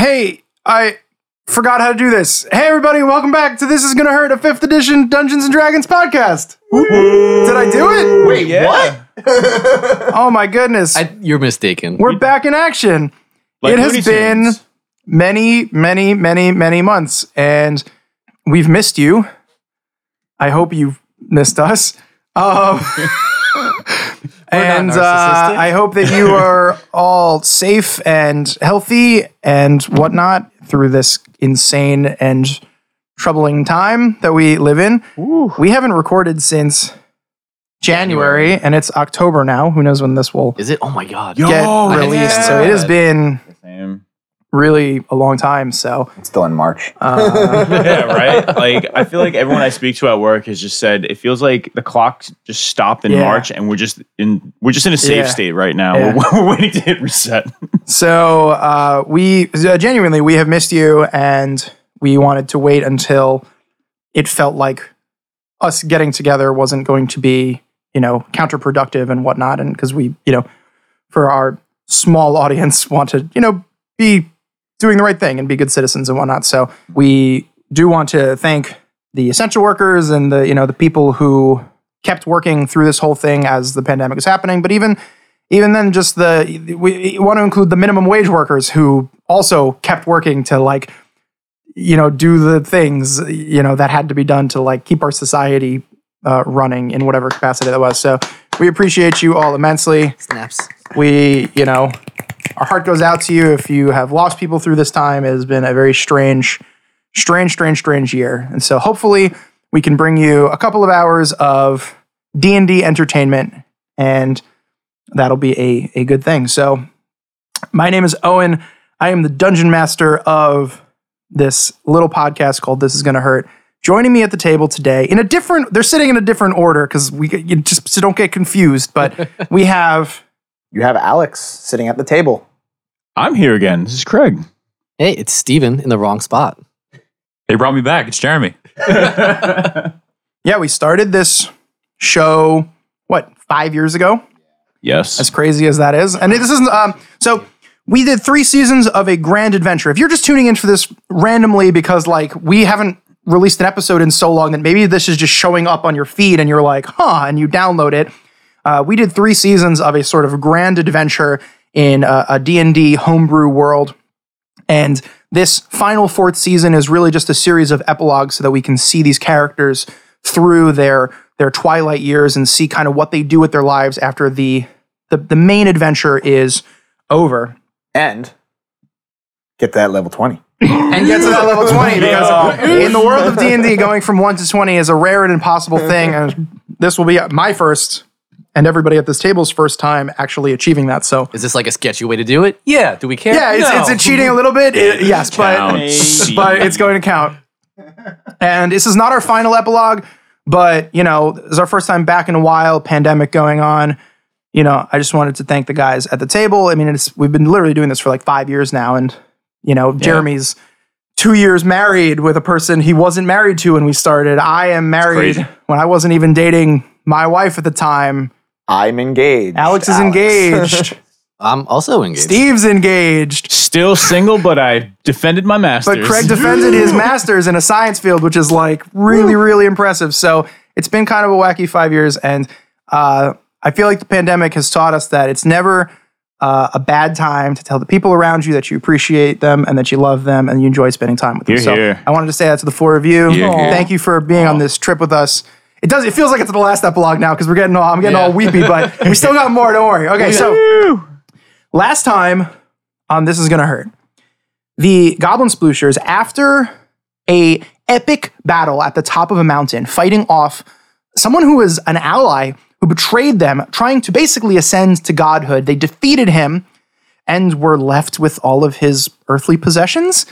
Hey, I forgot how to do this. Hey, everybody, welcome back to This Is Gonna Hurt, a fifth edition Dungeons and Dragons podcast. Did I do it? Wait, what? Oh my goodness. I, you're mistaken. We're back in action. Like it has Looney been Tunes. many, many, many, many months, and we've missed you. I hope you've missed us. Um, and uh. I hope that you are all safe and healthy and whatnot through this insane and troubling time that we live in. We haven't recorded since January, and it's October now. Who knows when this will Is it? Oh my god. get Yo, released? So it has been Same. Really a long time. So It's still in March. uh, yeah, right. Like I feel like everyone I speak to at work has just said it feels like the clock just stopped in Yeah. March, and we're just in we're just in a safe Yeah. state right now. Yeah. We're, we're waiting to hit reset. so uh, we uh, genuinely we have missed you, and we wanted to wait until it felt like us getting together wasn't going to be you know counterproductive and whatnot, and because we you know for our small audience want to you know be doing the right thing and be good citizens and whatnot. So we do want to thank the essential workers and the you know the people who kept working through this whole thing as the pandemic was happening. But even even then, just the we want to include the minimum wage workers who also kept working to like you know do the things you know that had to be done to like keep our society uh, running in whatever capacity that was. So we appreciate you all immensely Snaps. we, you know, our heart goes out to you if you have lost people through this time. It has been a very strange, strange, strange, strange year. And so hopefully we can bring you a couple of hours of D&D entertainment and that'll be a, a good thing. So my name is Owen. I am the dungeon master of this little podcast called This Is Gonna Hurt. Joining me at the table today in a different, they're sitting in a different order because we you just so don't get confused, but we have You have Alex sitting at the table. I'm here again. This is Craig. Hey, it's Steven in the wrong spot. They brought me back. It's Jeremy. Yeah, we started this show what five years ago. Yes. As crazy as that is, and this isn't. Um, so we did three seasons of a grand adventure. If you're just tuning in for this randomly because like we haven't released an episode in so long that maybe this is just showing up on your feed and you're like, huh, and you download it. Uh, we did three seasons of a sort of grand adventure in a, a D&D homebrew world. And this final fourth season is really just a series of epilogues so that we can see these characters through their their twilight years and see kind of what they do with their lives after the the, the main adventure is over. And get that level 20. And get to that level 20 because in the world of D&D going from 1 to 20 is a rare and impossible thing and this will be my first and everybody at this table's first time actually achieving that. So Is this like a sketchy way to do it? Yeah. Do we care? Yeah, it's, No. it's a cheating a little bit. It- yes, but Counts. but it's going to count. And this is not our final epilogue, but you know, this is our first time back in a while. Pandemic going on. You know, I just wanted to thank the guys at the table. I mean, it's we've been literally doing this for like five years now, and you know, Jeremy's two years married with a person he wasn't married to when we started. I am married crazy. when I wasn't even dating my wife at the time. I'm engaged. Alex is engaged. I'm also engaged. Steve's engaged. Still single, but I defended my masters. But Craig defended his master's in a science field, which is like really, really impressive. So it's been kind of a wacky five years. And uh, I feel like the pandemic has taught us that it's never uh, a bad time to tell the people around you that you appreciate them and that you love them and you enjoy spending time with them. Hear, so hear. I wanted to say that to the four of you. Hear, hear. Thank you for being on this trip with us. It does. It feels like it's the last epilogue now because we're getting all. I'm getting Yeah. all weepy, but we still got more. Don't worry. Okay, so last time on this is gonna hurt. The Goblin Splooshers, after a epic battle at the top of a mountain, fighting off someone who was an ally who betrayed them, trying to basically ascend to godhood, they defeated him and were left with all of his earthly possessions.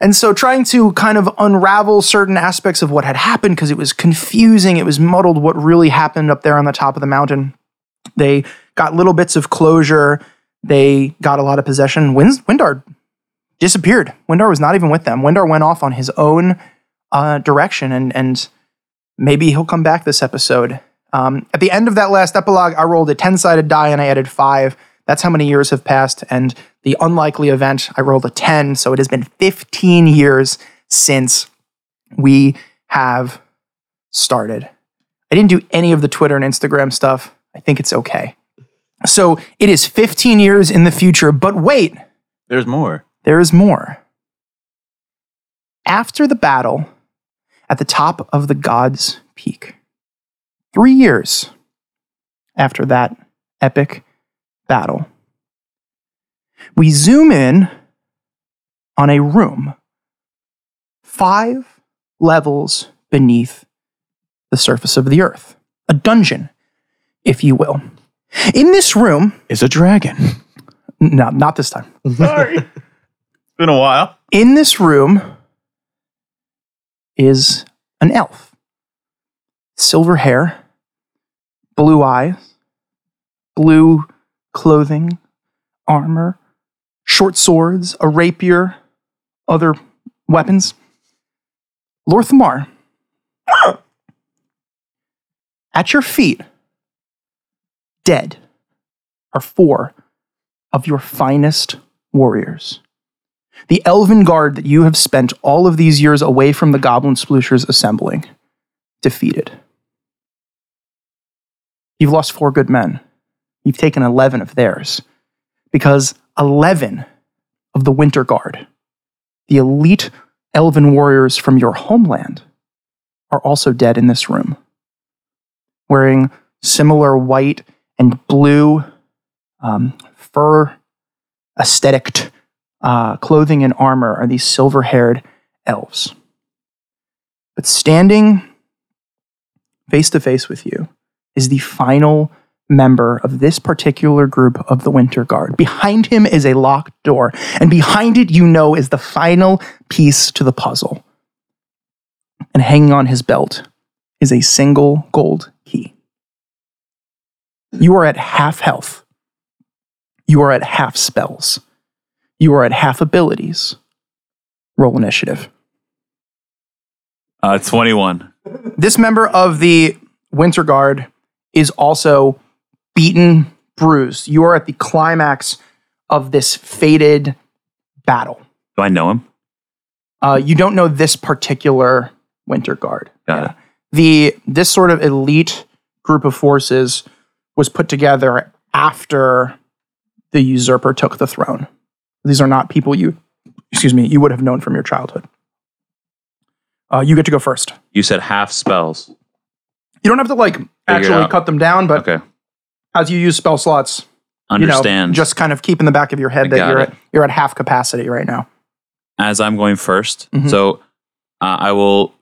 And so, trying to kind of unravel certain aspects of what had happened because it was confusing, it was muddled what really happened up there on the top of the mountain. They got little bits of closure. They got a lot of possession. Wind- Windar disappeared. Windar was not even with them. Windar went off on his own uh, direction, and and maybe he'll come back this episode. Um, at the end of that last epilogue, I rolled a ten sided die and I added five. That's how many years have passed. And the unlikely event, I rolled a 10. So it has been 15 years since we have started. I didn't do any of the Twitter and Instagram stuff. I think it's okay. So it is 15 years in the future, but wait, There's more. there is more. After the battle at the top of the God's Peak, three years after that epic battle, we zoom in on a room five levels beneath the surface of the earth, a dungeon, if you will. In this room, is a dragon. no, not this time. Sorry. it's been a while. in this room is an elf. Silver hair, blue eyes, blue clothing, armor, short swords, a rapier, other weapons. Lorthmar, at your feet, dead, are four of your finest warriors the elven guard that you have spent all of these years away from the goblin splooshers assembling, defeated. You've lost four good men. You've taken 11 of theirs. Because 11 of the Winter Guard, the elite elven warriors from your homeland, are also dead in this room, wearing similar white and blue um, fur aesthetic uh, clothing and armor are these silver haired elves. But standing face to face with you is the final member of this particular group of the Winter Guard. Behind him is a locked door, and behind it, you know, is the final piece to the puzzle. And hanging on his belt is a single gold key. You are at half health. You are at half spells. You are at half abilities. Roll initiative. Uh, 21. This member of the Winter Guard is also beaten, bruised. You are at the climax of this fated battle. Do I know him? Uh, you don't know this particular Winter Guard. Got it. The this sort of elite group of forces was put together after the usurper took the throne. These are not people you, excuse me, you would have known from your childhood. Uh, you get to go first. You said half spells. You don't have to like actually out. cut them down, but Okay. As you use spell slots, Understand. you know, just kind of keep in the back of your head I that you're it. at, you're at half capacity right now. As I'm going 1st Mhm. So uh, I will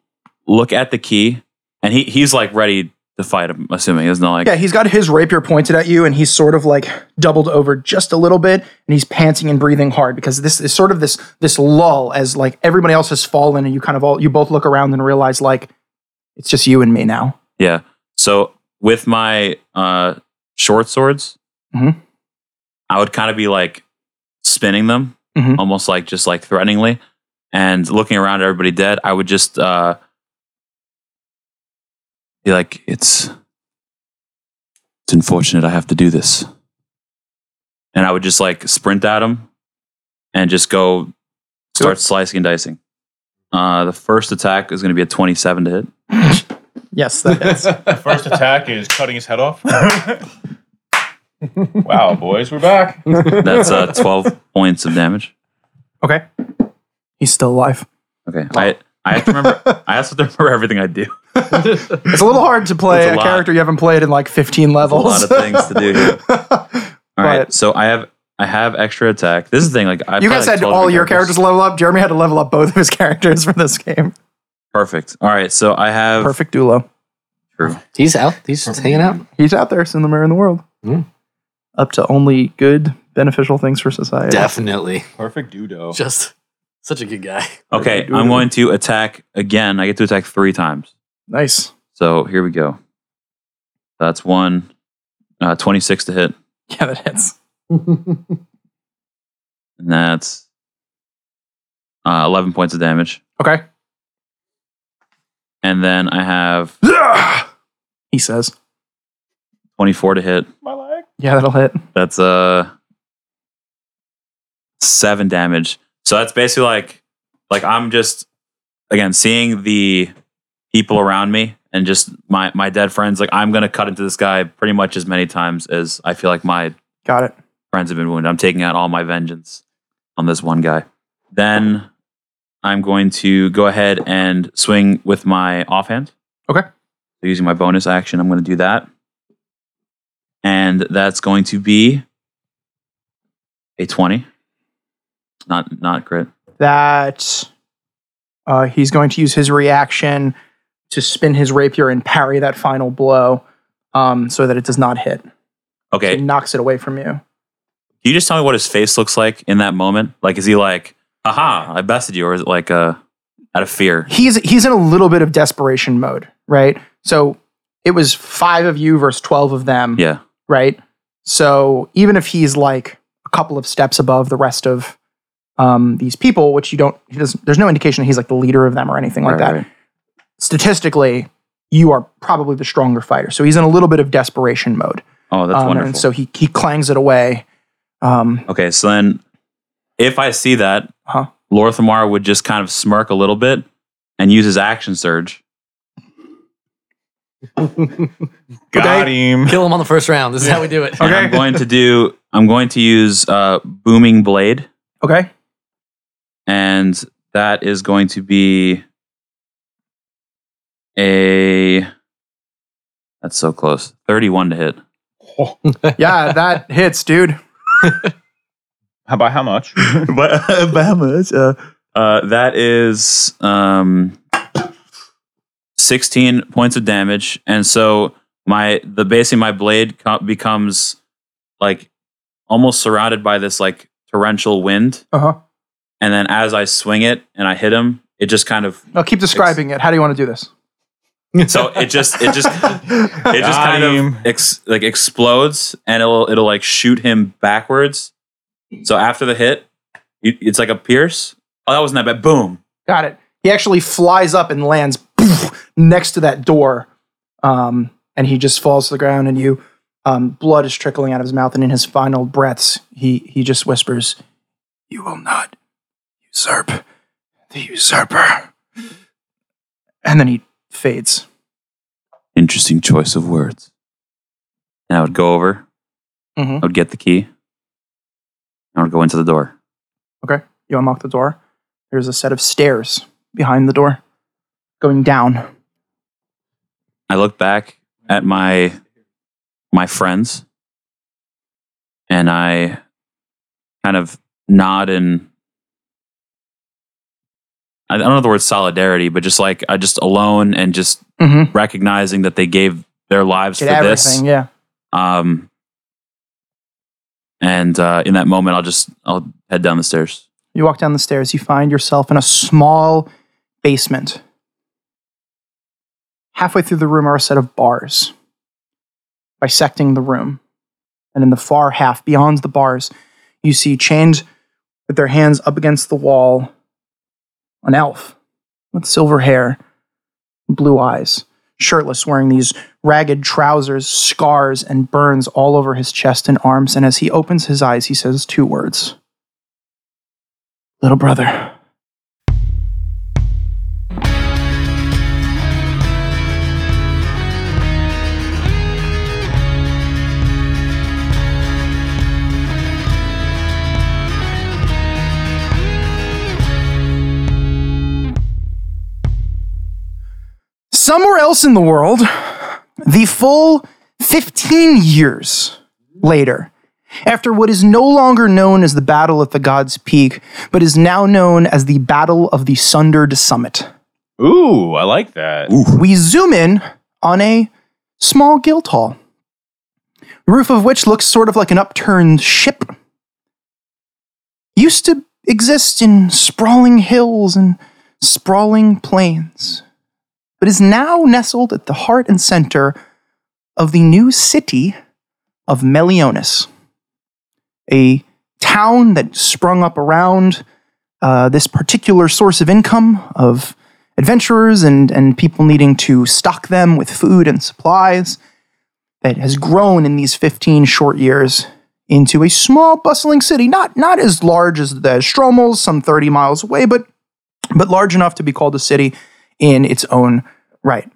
look at the key, and he, he's like ready to fight, I'm assuming. Isn't like, Yeah, he's got his rapier pointed at you, and he's sort of like doubled over just a little bit, and he's panting and breathing hard because this is sort of this this lull as like everybody else has fallen, and you kind of all you both look around and realize like it's just you and me now. Yeah. So with my uh, short swords, Mhm. I would kind of be like spinning them, Mhm. almost like just like threateningly, and looking around at everybody dead. I would just uh, be like, "It's it's unfortunate I have to do this," and I would just like sprint at them and just go start slicing and dicing. Uh, the first attack is going to be a twenty-seven to hit. Yes, that is. First attack is cutting his head off. wow, boys, we're back. That's uh, twelve points of damage. okay. He's still alive. Okay. I I have to remember I also have to remember everything I do. It's a little hard to play It's a a, lot. character you haven't played in like 15 levels. A levels. lot of things to do here. All right. But- So I have I have extra attack. This is the thing. Like I you guys had all your characters level up. Jeremy had to level up both of his characters for this game. Perfect. All right. So I have Perfect duo. True. He's out. He's just hanging out. He's out there, somewhere in the world. Mm. Up to only good, beneficial things for society. Definitely. Perfect dudo. Just such a good guy. Okay. I'm going to attack again. I get to attack three times. Nice. So here we go. That's one. Uh, 26 to hit, Yeah, that hits. and that's uh, 11 points of damage. Okay. And then I have He says. 24 to hit. My leg. Yeah, that'll hit. That's uh seven damage. So that's basically like like I'm just again seeing the people around me and just my my dead friends. Like I'm gonna cut into this guy pretty much as many times as I feel like my Got it. friends have been wounded. I'm taking out all my vengeance on this one guy. Then I'm going to go ahead and swing with my offhand. Okay. So using my bonus action, I'm going to do that. And that's going to be a 20. Not not crit. That uh, he's going to use his reaction to spin his rapier and parry that final blow um, so that it does not hit. Okay. He knocks it away from you. Can you just tell me what his face looks like in that moment? Like, is he like, aha, I bested you? Or is it like uh, out of fear? He's he's in a little bit of desperation mode, right? So it was five of you versus twelve of them, Yeah. right? So even if he's like a couple of steps above the rest of um, these people, which you don't, he doesn't, there's no indication that he's like the leader of them or anything like Right, that. right. Statistically, you are probably the stronger fighter. So he's in a little bit of desperation mode. Oh, that's Um, wonderful. And so he he clangs it away. Um, Okay, so then if I see that, Huh. Lorthamar would just kind of smirk a little bit and use his action surge. Got him. Kill him on the first round. This is how we do it. And I'm going to do I'm going to use uh booming blade okay. and that is going to be a that's so close. 31 to hit. Yeah, that hits, dude. How about how much? but Bahamas, uh, uh, that is um, 16 points of damage and so my the basically my blade co- becomes like almost surrounded by this like torrential wind Uh huh. and then as i swing it and i hit him it just kind of Now keep describing it. How do you want to do this? so it just it just it just kind of ex, like explodes and it'll it'll like shoot him backwards so after the hit you, it's like a pierce oh that wasn't that bad boom Got it. He actually flies up and lands poof, next to that door, um, and he just falls to the ground. And you, um, blood is trickling out of his mouth, and in his final breaths, he he just whispers, "You will not usurp the usurper." And then he fades. interesting choice of words and i would go over Mhm. i would get the key i would go into the door Okay. You unlock the door. There's a set of stairs behind the door, going down. i look back at my my friends and i kind of nod in I don't know the word solidarity, but just like I just alone and just Mm-hmm. recognizing that they gave their lives for everything. this. Yeah. Um, and uh, in that moment, I'll just I'll head down the stairs. You walk down the stairs, you find yourself in a small basement. Halfway through the room are a set of bars, bisecting the room. And in the far half, beyond the bars, you see chained with their hands up against the wall an elf with silver hair, blue eyes, shirtless, wearing these ragged trousers, scars, and burns all over his chest and arms. And as he opens his eyes, he says two words. Little brother. Somewhere else in the world, the full 15 years later, after what is no longer known as the Battle at the God's Peak, but is now known as the Battle of the Sundered Summit. Ooh, I like that. We zoom in on a small guild hall, the roof of which looks sort of like an upturned ship. Used to exist in sprawling hills and sprawling plains, but is now nestled at the heart and center of the new city of Melionis, a town that sprung up around uh, this particular source of income of adventurers and, and people needing to stock them with food and supplies that has grown in these 15 short years into a small, bustling city, not not as large as the Stromels, some 30 miles away, but but large enough to be called a city in its own right.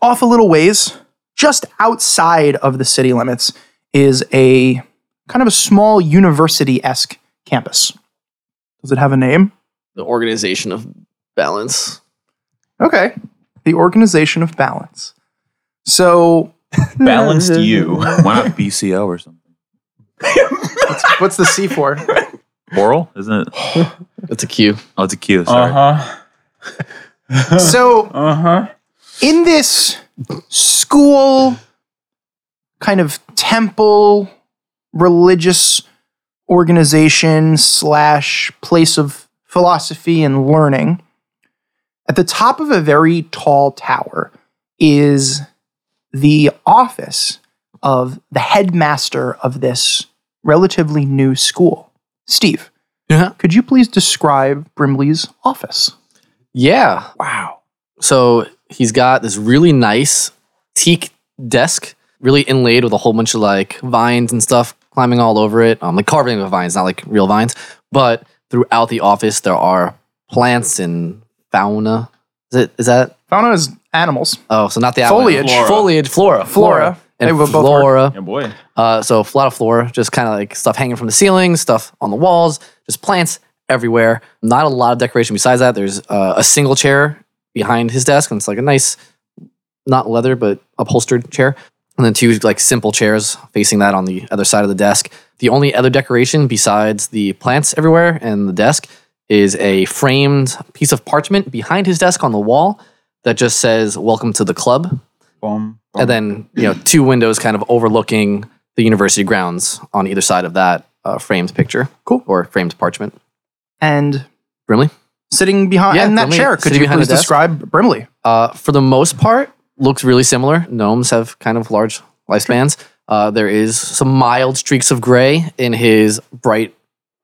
Off a little ways, just outside of the city limits, is a kind of a small university esque campus. Does it have a name? The organization of balance. Okay. The Organization of Balance. So, Balanced you. Why not BCO or something? what's, what's the C for? Oral, isn't it? That's a Q. Oh, it's a Q. Sorry. huh. So, Uh huh. in this school, kind of temple, religious organization slash place of philosophy and learning, at the top of a very tall tower is the office of the headmaster of this relatively new school. Steve, Yeah. could you please describe Brimley's office? Yeah. Wow. So he's got this really nice teak desk, really inlaid with a whole bunch of like vines and stuff climbing all over it. Um, like carving with vines, not like real vines. But throughout the office, there are plants and fauna. Is it? Is that? Fauna is animals. Oh, so not the Foliage. Flora. Foliage, flora, Flora. and They will both work. flora. Yeah, boy. Uh, so a lot of flora, just kind of like stuff hanging from the ceiling, stuff on the walls, just plants everywhere. Not a lot of decoration besides that. There's uh, a single chair behind his desk, and it's like a nice, not leather but upholstered chair, and then two like simple chairs facing that on the other side of the desk. The only other decoration besides the plants everywhere and the desk is a framed piece of parchment behind his desk on the wall that just says "Welcome to the club." Boom. and then you know two windows kind of overlooking the university grounds on either side of that uh, framed picture Cool. or framed parchment And brimley sitting behind Yeah, in that Brimley chair, could you please describe Brimley? uh, for the most part looks really similar gnomes have kind of large lifespans uh, there is some mild streaks of gray in his bright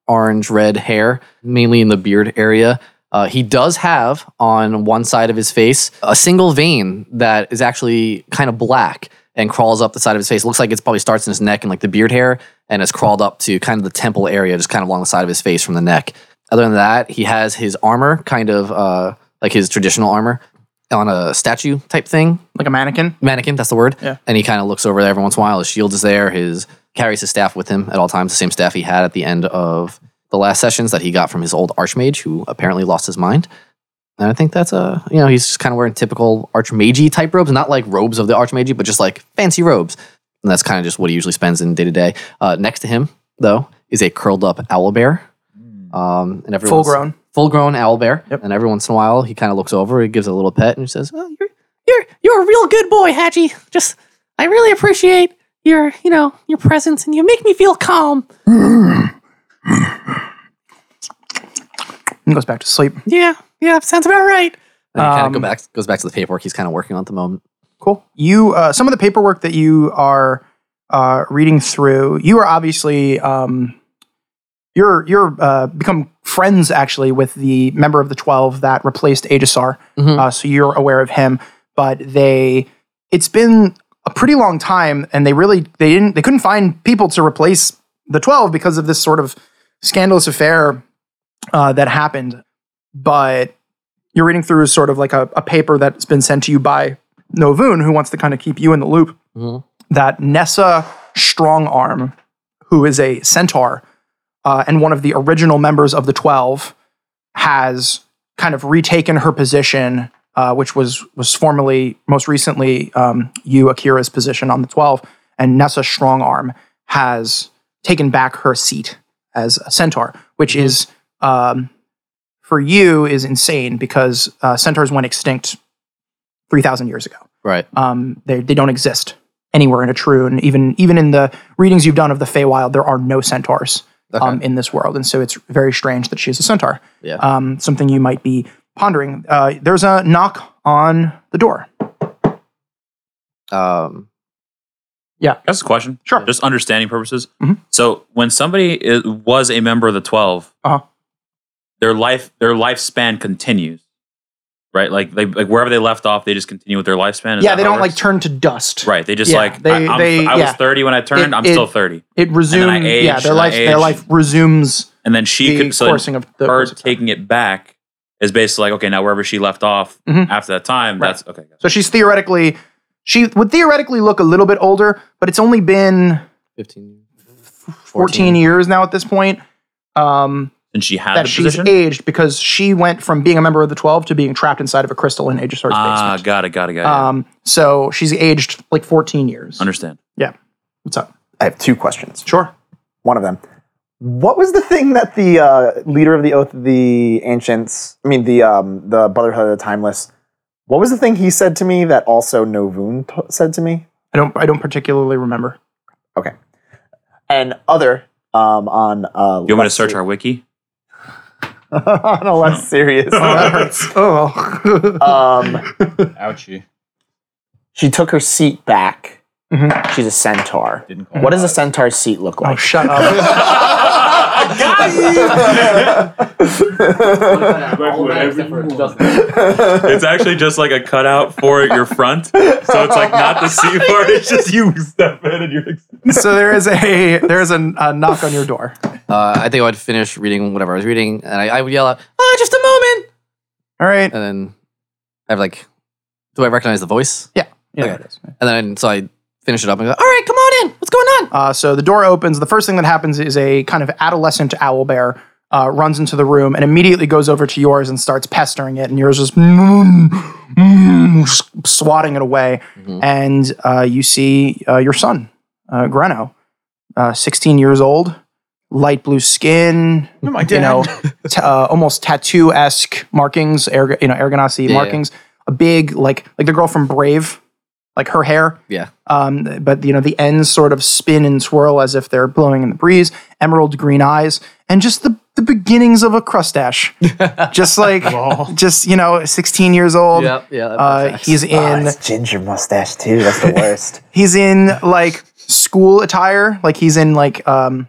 orange red hair mainly in the beard area uh, he does have on one side of his face a single vein that is actually kind of black and crawls up the side of his face. It looks like it probably starts in his neck and like the beard hair and has crawled up to kind of the temple area, just kind of along the side of his face from the neck. Other than that, he has his armor kind of uh, like his traditional armor on a statue type thing, Like a mannequin? mannequin. That's the word. Yeah. And he kind of looks over there every once in a while. His shield is there. His carries his staff with him at all times. The same staff he had at the end of the last sessions that he got from his old archmage, who apparently lost his mind. And I think that's a you know he's just kind of wearing typical archmagey type robes, not like robes of the archmagey, but just like fancy robes. And that's kind of just what he usually spends in day to day. Uh, Next to him, though, is a curled up owl bear. Um, and every Full once- grown. full grown owl bear. Yep. And every once in a while, he kind of looks over, he gives a little pet, and he says, "Oh, you're you're you're a real good boy, Hatchie. Just I really appreciate your you know your presence, and you make me feel calm. And goes back to sleep. Yeah, yeah, sounds about right." And he kind of go Um, back goes back to the paperwork he's kind of working on at the moment. Cool. You uh, some of the paperwork that you are uh, reading through, you are obviously um, you're you're uh, become friends actually with the member of the twelve that replaced Aegisar. Mhm. Uh, so you're aware of him, but they it's been a pretty long time, and they really they didn't they couldn't find people to replace the twelve because of this sort of scandalous affair uh, that happened. But you're reading through sort of like a, a paper that's been sent to you by Novoon, who wants to kind of keep you in the loop, Mhm. that Nessa Strongarm, who is a centaur uh, and one of the original members of the Twelve, has kind of retaken her position, uh, which was was formerly, most recently, um, you Akira's position on the Twelve, and Nessa Strongarm has taken back her seat as a centaur, which is um, for you is insane because uh, centaurs went extinct three thousand years ago. Right. Um, they they don't exist anywhere in a true, and even even in the readings you've done of the Feywild, there are no centaurs Okay. um, in this world, and so it's very strange that she's a centaur. Yeah. Um, something you might be pondering. Uh, there's a knock on the door. Um, yeah. That's a question. Sure. Just understanding purposes. Mhm. So when somebody is, was a member of the 12, Uh-huh. their life their lifespan continues. Right? Like they like wherever they left off, they just continue with their lifespan. Is yeah, they don't like turn to dust. Right. They just Yeah, like they- I, I'm- they- I yeah. was 30 when I turned. It- I'm it- still 30. It resumes. Age, yeah, their life. Their life resumes And then she the could so then coursing of the her course of time. taking it back is basically like okay, now wherever she left off Mhm. after that time, Right. that's okay. So she's theoretically, she would theoretically look a little bit older, but it's only been 15 14 years now at this point um, And she had that a she's position. aged because she went from being a member of the 12 to being trapped inside of a crystal in Aegisar's Ah, basement. got it, got it, got it. Um, so she's aged like 14 years. Understand. Yeah. What's up? I have two questions. Sure. One of them. What was the thing that the uh, leader of the Oath of the Ancients, I mean the um, the Brotherhood of the Timeless, what was the thing he said to me that also Novoon t- said to me? I don't. I don't particularly remember. Okay. And other um, on uh, You want me to search our wiki? On a less serious. Oh, that hurts. Oh. um, Ouchie. she took her seat back. Mhm. She's a centaur. Didn't call What does a centaur's seat look oh, like? shut up. it's actually just like a cutout for your front. So it's like not the C part, it's just you step in and you're like so there is a there is a, a knock on your door. Uh, I think I would finish reading whatever I was reading, and I, I would yell out, "Oh, just a moment!" All right. And then I have like, do I recognize the voice? Yeah. Yeah. Okay. And then so I finish it up and go, "All right, come on in. What's going on?" Uh, so the door opens. The first thing that happens is a kind of adolescent owl bear uh, runs into the room and immediately goes over to yours and starts pestering it. And yours is mm, mm, swatting it away. And uh, you see uh, your son, uh, Greno, uh, 16 years old, light blue skin, you know, t- uh, almost tattoo esque markings, Erg- you know, Air Genasi Yeah, markings. A big like like the girl from Brave, like her hair Yeah. um, but you know the ends sort of spin and swirl as if they're blowing in the breeze. Emerald green eyes, and just the the beginnings of a crustache, just like just you know, sixteen years old. Yeah, yeah. Uh, he's Ah, in it's ginger mustache too. That's the worst. he's in like school attire, like he's in like um.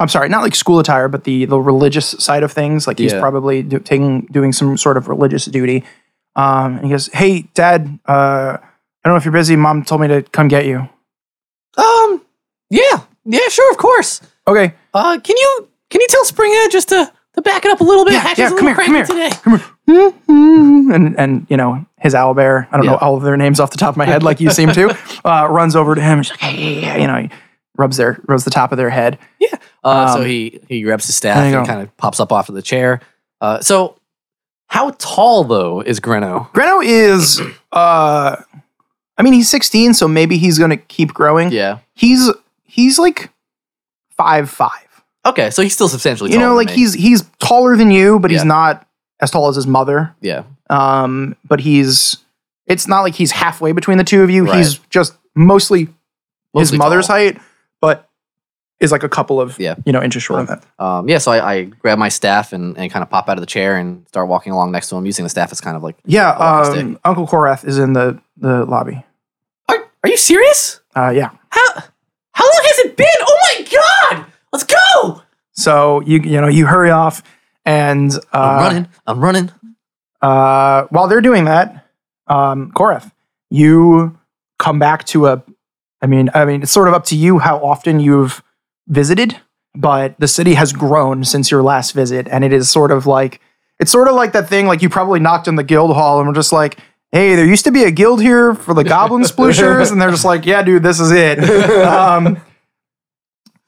I'm sorry, not like school attire, but the the religious side of things. Like he's Yeah. probably do, taking doing some sort of religious duty. Um, and he goes, "Hey, Dad, uh, I don't know if you're busy. Mom told me to come get you." um, yeah, yeah, sure, of course. Okay, Uh, can you can you tell Springer just to to back it up a little bit? Yeah, Hatch yeah, is a come little here, come cranky here. today. and and you know his owl bear. I don't know all of their names off the top of my head, like you seem to. Uh, runs over to him. And she's like, hey, hey, you know, he rubs their rubs the top of their head. Yeah. Uh, so Um, he he grabs his staff there and kind of pops up off of the chair. Uh, so how tall though is Greno? Greno is, uh, I mean, he's 16, so maybe he's gonna keep growing. Yeah. He's he's like five five. Okay, so he's still substantially. You know, like he's he's taller than you, but he's not as tall as his mother. yeah. Um, but he's it's not like he's halfway between the two of you. Right. He's just mostly his mother's tall. height, but is like a couple of Yeah. you know inches short of that. Um, yeah, so I, I grab my staff and, and kind of pop out of the chair and start walking along next to him, using the staff as kind of like. Yeah, um, Uncle Korath is in the the lobby. Are, are you serious? Uh, yeah. How how long has it been? Oh my god! Let's go! So you you know you hurry off, and uh, I'm running. I'm running. Uh, while they're doing that, um, Korath, you come back to a. I mean, I mean, it's sort of up to you how often you've visited, but the city has grown since your last visit, and it is sort of like it's sort of like that thing. Like you probably knocked on the guild hall and were just like, "Hey, there used to be a guild here for the goblin splooshers," and they're just like, "Yeah, dude, this is it." Um,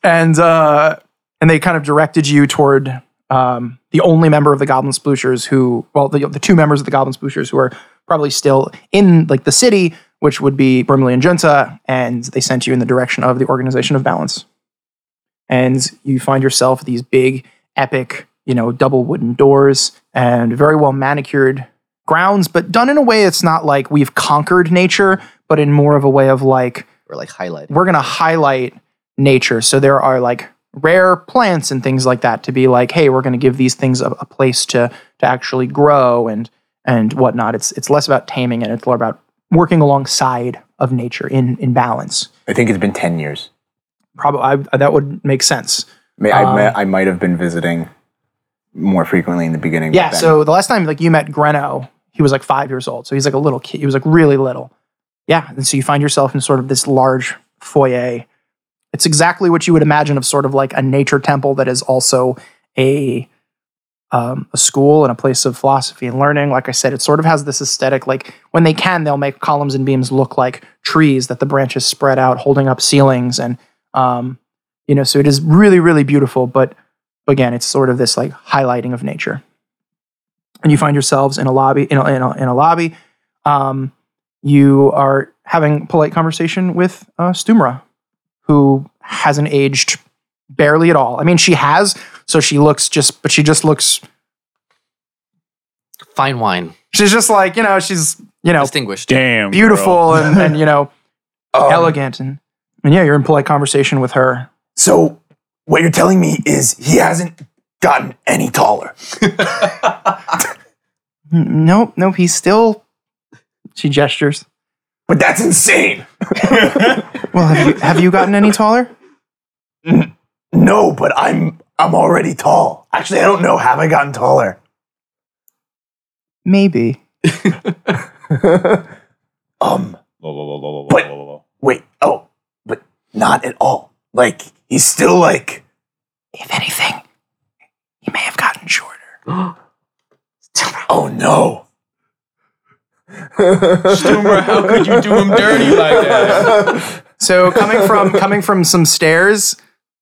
and uh, and they kind of directed you toward um, the only member of the Goblin Splooshers who, well, the, the two members of the Goblin Splooshers who are probably still in like the city, which would be Brimley and Junta, and they sent you in the direction of the Organization of Balance. And you find yourself these big, epic, you know, double wooden doors and very well manicured grounds, but done in a way it's not like we've conquered nature, but in more of a way of like, Or like highlight. we're going to highlight nature. So there are like rare plants and things like that to be like, hey, we're going to give these things a, a place to to actually grow and and whatnot. It's it's less about taming it. It's more about working alongside of nature in in balance. I think it's been 10 years. Probably I, that would make sense. May, I, Um, may, I might have been visiting more frequently in the beginning. Yeah. So the last time like you met Greno, he was like five years old. So he's like a little kid. He was like really little. Yeah. And so you find yourself in sort of this large foyer. It's exactly what you would imagine of sort of like a nature temple that is also a um, a school and a place of philosophy and learning. Like I said, it sort of has this aesthetic. Like when they can, they'll make columns and beams look like trees that the branches spread out, holding up ceilings, and um, you know, so it is really, really beautiful. But again, it's sort of this like highlighting of nature. And you find yourselves in a lobby, in a, in a, in a lobby. Um, you are having polite conversation with uh, Stumra, who hasn't aged barely at all. I mean, she has, so she looks just, but she just looks. Fine wine. She's just like you know, she's you know Distinguished. Damn. beautiful and, and you know elegant and and yeah, you're in polite conversation with her. So what you're telling me is he hasn't gotten any taller. "N- Nope, nope, he's still. She gestures. But that's insane. Well, have you have you gotten any taller? No, but I'm I'm already tall. Actually, I don't know. Have I gotten taller? Maybe. um, Whoa, whoa, whoa, whoa, whoa, But- whoa, whoa, whoa. wait. Oh, but not at all. Like he's still like If anything, he may have gotten shorter. oh no. Stumra, how could you do him dirty like that? So coming from coming from some stairs,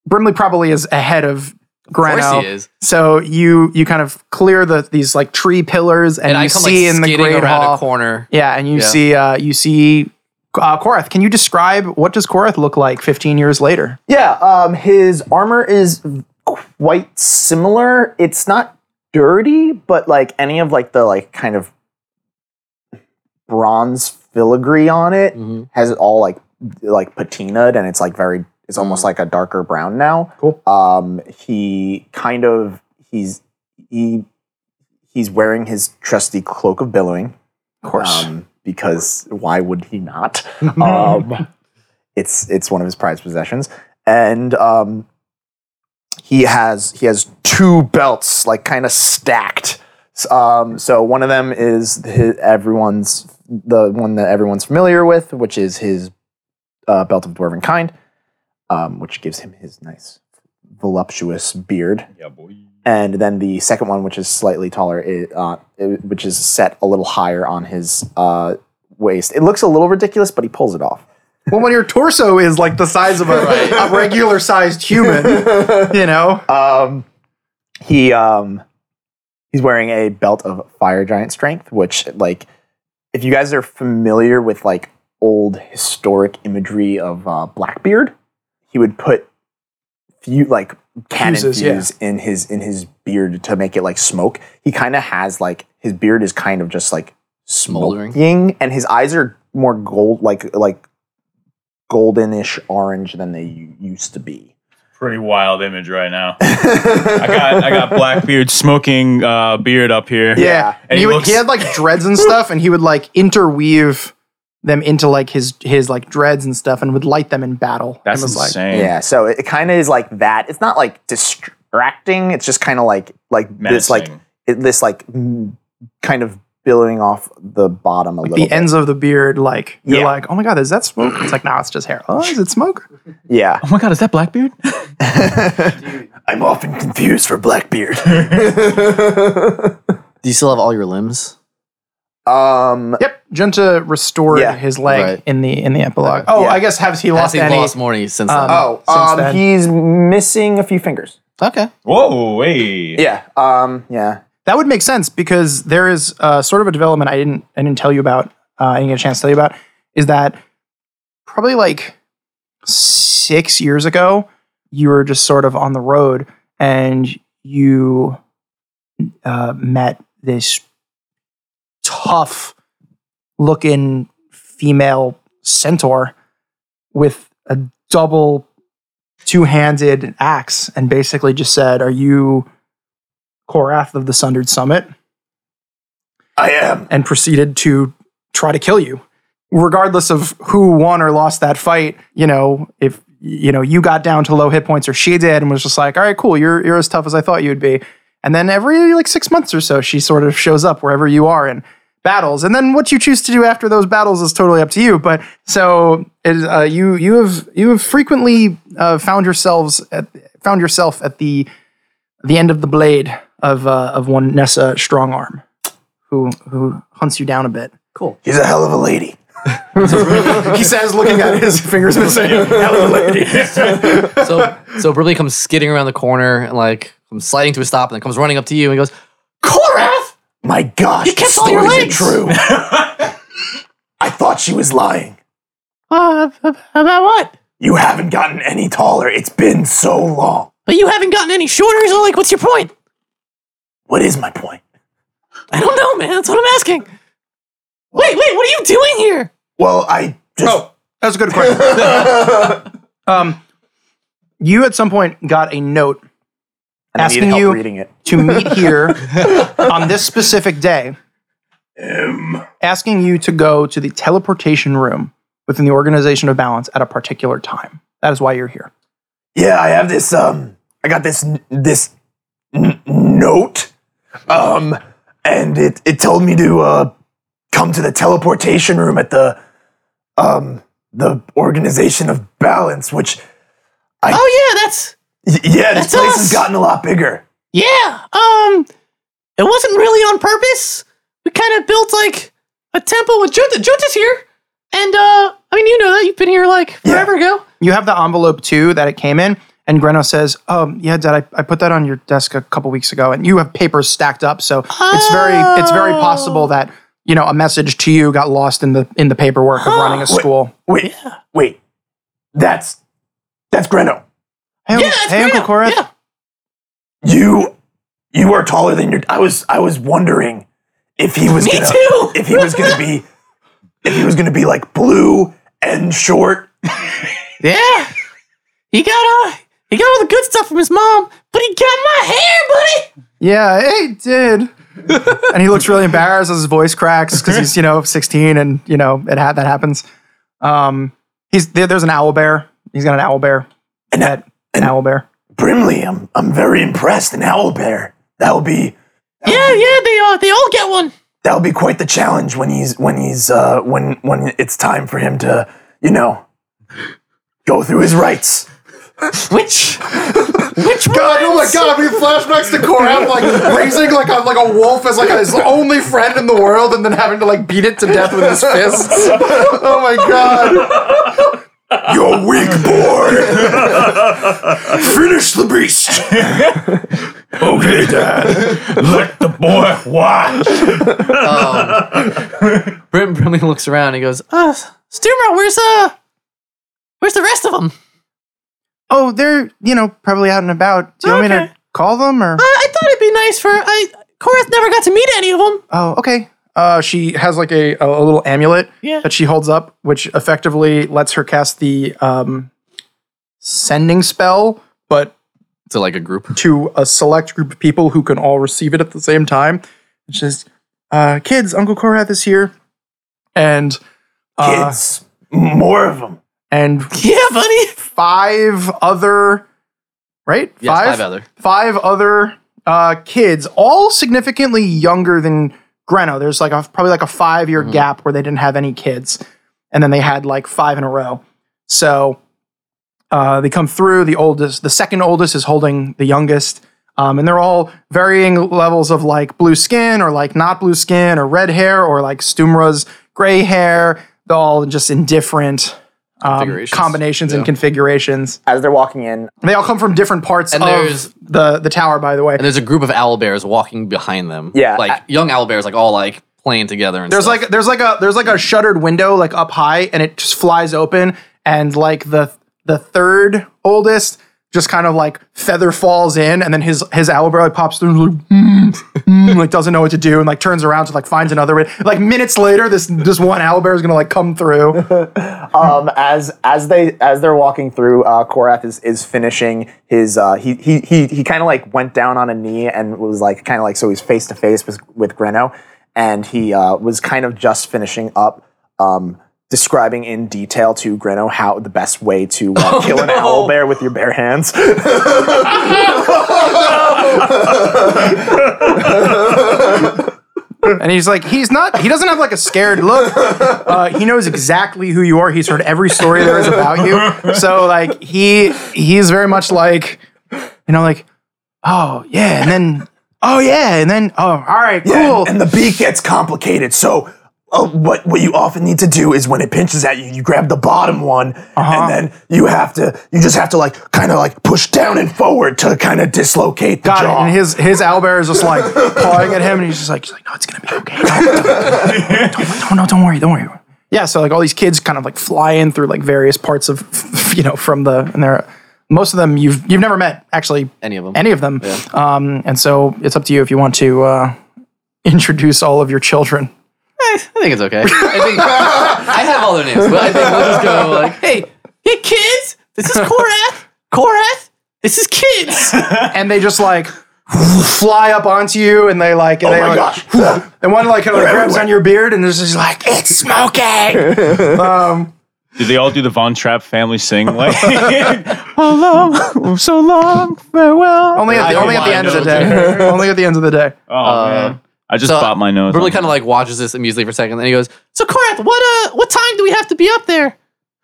Brimley probably is ahead of Of course he is. So you you kind of clear the these like tree pillars and, And, I you come see like in the great hall. a corner. Yeah, and you Yeah. see uh, you see uh, Korath. Can you describe what does Korath look like 15 years later? Yeah, um, his armor is quite similar. It's not dirty, but like any of like the like kind of bronze filigree on it Mhm. has it all like like patinaed and it's like very it's almost like a darker brown now. Cool. Um, he kind of he's he he's wearing his trusty cloak of billowing. Of course. Um, because why would he not? um, it's it's one of his prized possessions, and um, he has he has two belts like kind of stacked. Um, so one of them is his, everyone's the one that everyone's familiar with, which is his uh, belt of dwarven kind, um, which gives him his nice voluptuous beard Yeah, boy. And then the second one, which is slightly taller, it, uh, it- which is set a little higher on his uh, waist. It looks a little ridiculous, but he pulls it off. well, when your torso is like the size of a, a regular sized human, you know. Um, he um, he's wearing a belt of fire giant strength, which like if you guys are familiar with like old historic imagery of uh, Blackbeard, he would put few like cannon Fuses, fuse yeah. in his in his beard to make it like smoke. He kind of has like his beard is kind of just like Smoldering. smoking, and his eyes are more gold like like goldenish orange than they used to be. Pretty wild image right now. I got I got Blackbeard smoking uh, beard up here. Yeah, And and he he, would, looks- he had like dreads and stuff, and he would like interweave them into like his his like dreads and stuff, and would light them in battle. That's and was like, insane. Yeah, so it, kind of is like that. It's not like distracting. It's just kind of like like this like it, this like mm, kind of billowing off the bottom a little. the bit. ends of the beard, like you're Yeah. like, oh my god, is that smoke? It's like, no, it's just hair. Oh, is it smoke? Yeah, Oh my god, is that Blackbeard? I'm often confused for Blackbeard. Do you still have all your limbs? Um, Yep, Junta restored Yeah, his leg right. in the in the epilogue. Oh, Yeah. I guess has he Has lost he any? lost more since then? Um, oh, Since um, then. he's missing a few fingers. okay. Whoa, wait. Yeah, um, yeah. That would make sense because there is uh, sort of a development I didn't I didn't tell you about. Uh, I didn't get a chance to tell you about. Is that probably like six years ago, you were just sort of on the road and you uh, met this tough looking female centaur with a double two handed axe and basically just said, Are you Korath of the Sundered Summit? I am. and proceeded to try to kill you. Regardless of who won or lost that fight, you know, if you know you got down to low hit points or she did and was just like, all right, cool, you're you're as tough as I thought you would be. And then every like six months or so, she sort of shows up wherever you are and battles, and then what you choose to do after those battles is totally up to you. But so it, is, uh, you you have you have frequently uh, found yourselves at, found yourself at the the end of the blade of uh, of one Nessa Strongarm, who who hunts you down a bit. cool he's a hell of a lady. He says, looking at his fingers missing. Hell of a lady. So so Brimley comes skidding around the corner and like comes sliding to a stop and then comes running up to you and goes, Korath! My gosh, You the kept all your stories are legs. true. I thought she was lying. Uh, about what? You haven't gotten any taller. It's been so long. But you haven't gotten any shorter, so like what's your point? What is my point? I don't know, man. That's what I'm asking. Wait, wait, what are you doing here? Well, I just Oh, that's a good question. um, you at some point got a note and I asking you- reading it. to meet here on this specific day, asking you to go to the teleportation room within the organization of balance at a particular time. That is why you're here. Yeah, I have this. Um, I got this this n- note. Um, and it it told me to uh come to the teleportation room at the um the organization of balance, which Oh yeah, that's y- yeah, this That's place us. has gotten a lot bigger. yeah. Um it wasn't really on purpose. We kind of built like a temple with Junta. Junta's here. And uh I mean you know that you've been here like forever ago. You have the envelope too that it came in, and Greno says, "Um, yeah, Dad, I, I put that on your desk a couple weeks ago, and you have papers stacked up, so it's very it's very possible that you know a message to you got lost in the in the paperwork of running a Wait. school." Wait, wait, that's that's Greno. Hey, Yeah, Uncle- that's hey Uncle Korath. Yeah. You you are taller than your. I was I was wondering if he was Me gonna, too. if he was gonna be if he was gonna be like blue and short. Yeah. He got uh he got all the good stuff from his mom, but he got my hair, buddy. Yeah, he did. and he looks really embarrassed as his voice cracks because he's, you know, 16 and, you know, it had that happens. Um, he's there, there's an owl bear. He's got an owl bear. And Pet, an owl bear. Brimley, I'm I'm very impressed. An owl bear. That'll be Yeah, yeah, they uh they all get one. that'll be quite the challenge when he's when he's uh when when it's time for him to you know go through his rites. Which which God, oh my ones? God! I mean, flashbacks to Korath like raising like a like a wolf as like his only friend in the world, and then having to like beat it to death with his fists. Oh my God! You're weak, boy. Finish the beast. okay, Dad. Let the boy watch. Um, Brim Brimley looks around and he goes, uh, Sturmer, where's uh where's the rest of them? Oh, they're you know probably out and about. Do you want me to call them or? Uh, I thought it'd be nice for I Korath never got to meet any of them. Oh, okay. Uh, she has like a, a little amulet Yeah. that she holds up, which effectively lets her cast the um, sending spell, but To like a group. to a select group of people who can all receive it at the same time. It's just, uh, kids, Uncle Korath is here, and uh, Kids, more of them. and Yeah, buddy. five other, right? Yes, five other. five other uh, kids, all significantly younger than Greno. There's like a probably like a five year Mhm. gap where they didn't have any kids, and then they had like five in a row. So uh, they come through. The oldest, the second oldest, is holding the youngest. Um, and they're all varying levels of like blue skin or like not blue skin or red hair or like Stumra's gray hair. They're all just in different um, Configurations. combinations and configurations. As they're walking in, They all come from different parts And of there's- the the tower, by the way. And there's a group of owl bears walking behind them. Yeah, Like I- young owl bears, like all like playing together and There's stuff. like there's like a there's like a shuttered window like up high, and it just flies open, and like the the third oldest just kind of like feather falls in, and then his his owlbear pops through, like, mm, mm, like doesn't know what to do, and like turns around to like finds another way. Like minutes later, this this one owlbear is gonna like come through. um, as as they as they're walking through, uh, Korath is is finishing his. Uh, he he he he kind of like went down on a knee and was like kind of like so he's face to face with with Greno, and he uh, was kind of just finishing up. Um, Describing in detail to Greno how the best way to uh, kill an owl bear with your bare hands. and he's like, he's not, he doesn't have like a scared look. Uh, he knows exactly who you are. He's heard every story there is about you. So like he he's very much like, you know, like, oh yeah, and then oh yeah, and then oh all right, cool. Yeah, and, and the beak gets complicated. So, uh, what what you often need to do is when it pinches at you, you grab the bottom one, and then you have to you just have to like kind of like push down and forward to kind of dislocate the Got it. And his his owlbear is just like pawing at him, and he's just like, he's like, no, it's gonna be okay. Don't, don't, don't, no, don't worry, don't worry. Yeah. So like all these kids kind of like fly in through like various parts of you know from the and they're most of them you've you've never met actually Any of them. any of them. Um, and so it's up to you if you want to uh, introduce all of your children. I think it's okay. I think I have all their names, but I think we'll just go like, hey, hey, kids, this is Korath. Korath, this is kids. and they just like fly up onto you and they like and oh they my like, gosh! and one like kind of like grabs on your beard and there's just like it's smoking um Did they all do the Von Trapp family sing? Like, oh long, so long, farewell. only at the, only at the end of the day only at the end of the day Oh Uh, man, I just so, bought my nose. Really kind of like watches this amusedly for a second, then he goes, "So Korath, what uh, what time do we have to be up there?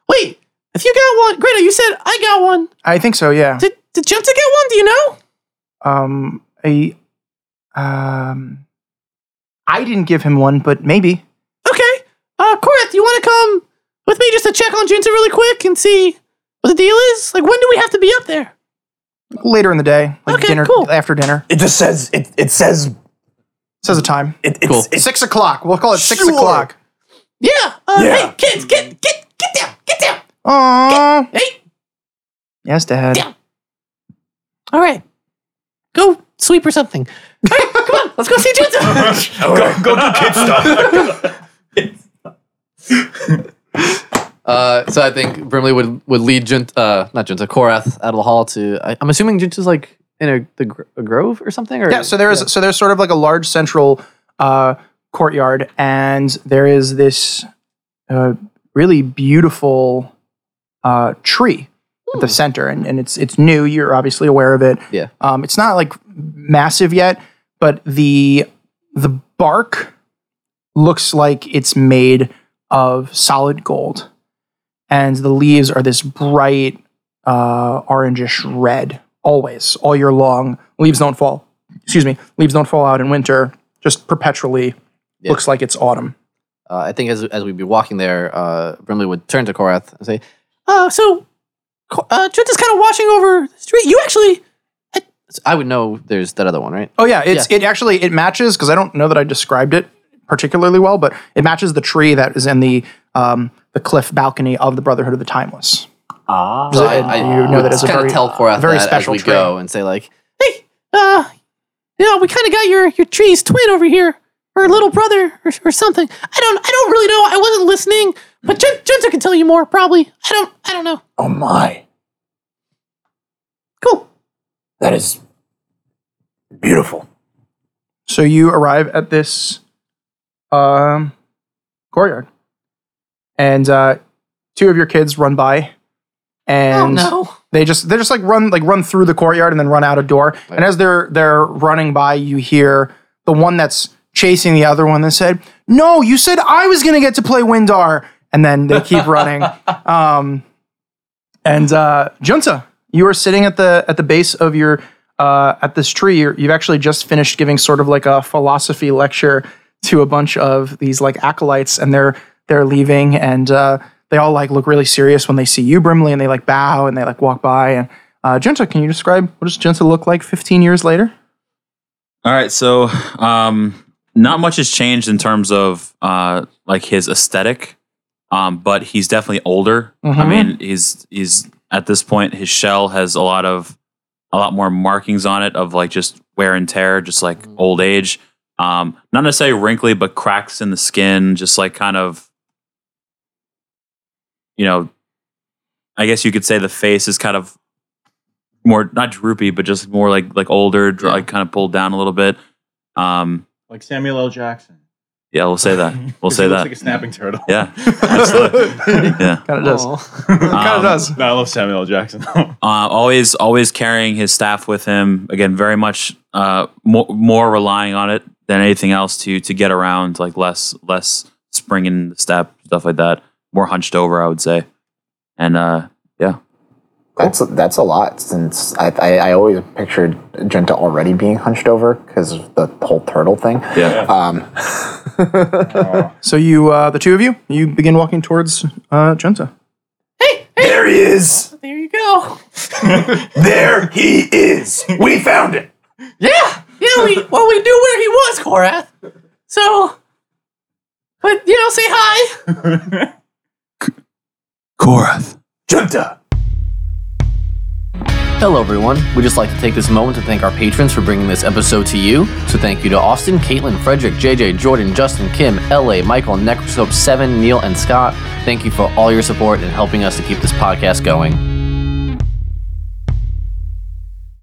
Wait, if you got one, Greta, you said I got one. i think so yeah Did did Junta get one? Do you know? um a um i didn't give him one but maybe Okay, uh, Korath, you want to come with me just to check on Junta really quick and see what the deal is? Like, when do we have to be up there? later in the day like Okay, dinner cool. after dinner It just says it. It says says a time it, it's, Cool. it's six o'clock we'll call it six Sure. o'clock Yeah. Uh, Yeah. Hey, kids, get get get down, get down. oh Hey, yes dad Yeah. all right, go sweep or something. All right, come on, let's go see Junta. go, go do kid stuff. Uh, so I think Brimley would would lead Junt, uh, not Junta, Korath out of the hall to. I, I'm assuming Junta's like in a the a grove or something. Or Yeah, so there is so there's sort of like a large central uh, courtyard, and there is this uh, really beautiful uh, tree at the center, and, and it's it's new. You're obviously aware of it. Yeah. Um, it's not like massive yet, but the the bark looks like it's made of solid gold, and the leaves are this bright uh, orangish red. Always, all year long, leaves don't fall. Excuse me, leaves don't fall out in winter. Just perpetually Yeah. looks like it's autumn. uh, I think as as we'd be walking there, uh, Brimley would turn to Korath and say, "Oh, so uh, Junta's kind of watching over the street. You actually." I, I would know there's that other one, right? Oh yeah, it's it actually it matches because I don't know that I described it particularly well, but it matches the tree that is in the um, the cliff balcony of the Brotherhood of the Timeless. Ah. So I- I, you know would that it's a kind very- of tell Korath very that special as we tree. go and say like, "Hey, uh, you know, we kind of got your your tree's twin over here, or little brother, or, or something. I don't, I don't really know. I wasn't listening, but Jun- Junta can tell you more, probably. I don't, I don't know. Oh my, Cool. that is beautiful. So you arrive at this um, courtyard, and uh, two of your kids run by, Oh and no. they just they just like run like run through the courtyard and then run out a door. And as they're they're running by, you hear the one that's chasing the other one that said, "No, you said I was gonna get to play Windar," and then they keep running. Um, and uh, Junta, you are sitting at the at the base of your uh, at this tree. You're, you've actually just finished giving sort of like a philosophy lecture to a bunch of these like acolytes, and they're they're leaving, and uh, they all like look really serious when they see you, Brimley, and they like bow and they like walk by. And uh, Junta, can you describe what does Junta look like 15 years later? All right, so um, not much has changed in terms of uh, like his aesthetic, um, but he's definitely older. I Mhm. mean, he's he's at this point his shell has a lot of a lot more markings on it of like just wear and tear, just like old age. Um, not necessarily wrinkly, but cracks in the skin, just like kind of, you know, I guess you could say the face is kind of more not droopy, but just more like like older, dr- like kind of pulled down a little bit. Um, like Samuel L. Jackson. yeah, we'll say that. We'll say he looks that. like a snapping turtle. yeah, absolutely. Yeah. Kind of does. Aw. kind of Um, does. No, I love Samuel L. Jackson. Uh, always, always carrying his staff with him. Again, very much uh, more, more relying on it than anything else to to get around, like less less springing in the step, stuff like that. More hunched over, I would say. And uh, yeah, That's that's a lot since I I, I always pictured Junta already being hunched over because of the whole turtle thing. yeah. Um, So you, uh, the two of you, you begin walking towards uh, Junta. Hey, there he is. There you go. There he is. We found him. Yeah, yeah. We well, we knew where he was, Korath. So, but you know, say hi. Korath. Junta. Hello, everyone. We'd just like to take this moment to thank our patrons for bringing this episode to you. So, thank you to Austin, Caitlin, Frederick, JJ, Jordan, Justin, Kim, LA, Michael, Necroscope 7, Neil, and Scott. Thank you for all your support and helping us to keep this podcast going.